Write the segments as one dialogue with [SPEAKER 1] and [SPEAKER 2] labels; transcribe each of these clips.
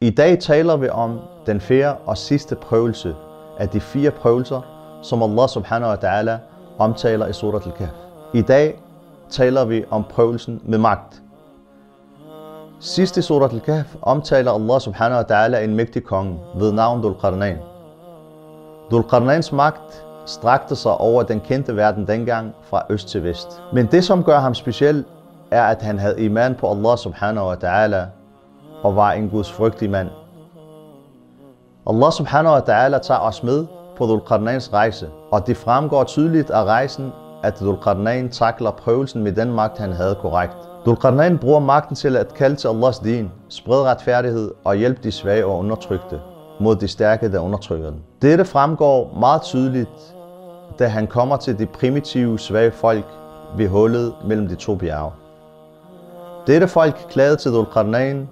[SPEAKER 1] I dag taler vi om den fjerde og sidste prøvelse af de fire prøvelser, som Allah subhanahu wa ta'ala omtaler i surat al-Kahf. I dag taler vi om prøvelsen med magt. Sidst i surat al-Kahf omtaler Allah subhanahu wa ta'ala en mægtig konge ved navn Dhul Qarnayn. Dhul Qarnayns magt strakte sig over den kendte verden dengang fra øst til vest. Men det som gør ham speciel er at han havde iman på Allah subhanahu wa ta'ala og var en Guds frygtig mand. Allah subhanahu wa ta'ala tager os med på Dhul Qarnayns rejse, og det fremgår tydeligt af rejsen, at Dhul Qarnayn takler prøvelsen med den magt, han havde korrekt. Dhul Qarnayn bruger magten til at kalde til Allahs din, sprede retfærdighed og hjælpe de svage og undertrykte mod de stærke, der undertrykker dem. Dette fremgår meget tydeligt, da han kommer til de primitive, svage folk ved hullet mellem de to bjerge. Dette folk klagede til Dhul Qarnayn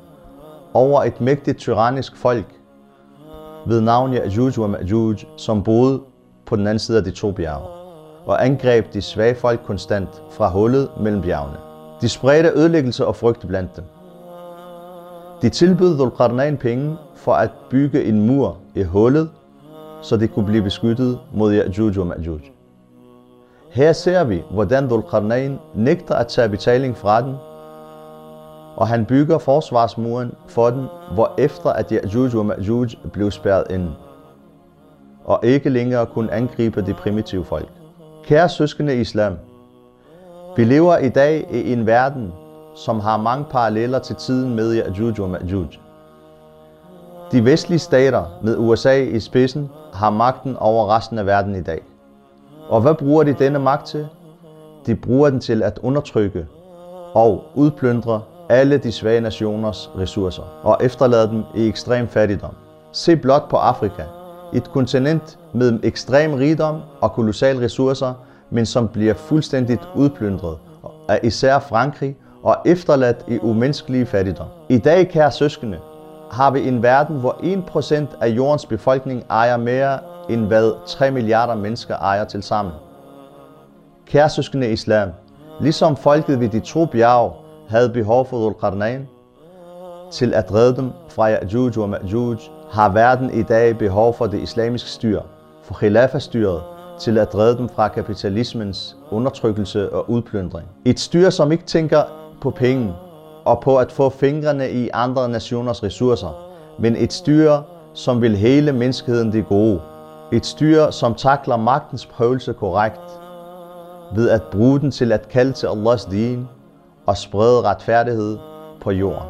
[SPEAKER 1] over et mægtigt tyrannisk folk ved navn Ya'juj og Ma'juj, som boede på den anden side af de to bjerge, og angreb de svage folk konstant fra hullet mellem bjergene. De spredte ødelæggelse og frygt blandt dem. De tilbød Dhul penge for at bygge en mur i hullet, så de kunne blive beskyttet mod Ya'juj og Ma'juj. Her ser vi, hvordan Dhul Qarnayn nægter at tage betaling fra den, og han bygger forsvarsmuren for den, hvor efter at Ya'juj og Ma'juj blev spærret ind, og ikke længere kunne angribe de primitive folk. Kære søskende i islam, vi lever i dag i en verden, som har mange paralleller til tiden med Ya'juj og Ma'juj. De vestlige stater med USA i spidsen har magten over resten af verden i dag. Og hvad bruger de denne magt til? De bruger den til at undertrykke og udplyndre alle de svage nationers ressourcer og efterlade dem i ekstrem fattigdom. Se blot på Afrika, et kontinent med ekstrem rigdom og kolossale ressourcer, men som bliver fuldstændigt udplyndret af især Frankrig og efterladt i umenneskelig fattigdom. I dag, kære søskende, har vi en verden, hvor 1% af jordens befolkning ejer mere end hvad 3 milliarder mennesker ejer til sammen. Kære søskende islam, ligesom folket ved de to bjerge havde behov for Dhul Qarnayn til at redde dem fra Ya'juj og Ma'juj, har verden i dag behov for det islamiske styre, for khilafa-styret, til at redde dem fra kapitalismens undertrykkelse og udplyndring. Et styre, som ikke tænker på penge og på at få fingrene i andre nationers ressourcer, men et styre, som vil hele menneskeheden det gode. Et styre, som takler magtens prøvelse korrekt, ved at bruge den til at kalde til Allahs din og sprede retfærdighed på jorden.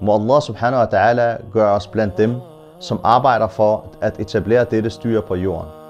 [SPEAKER 1] Må Allah subhanahu wa ta'ala gøre os blandt dem, som arbejder for at etablere dette styre på jorden.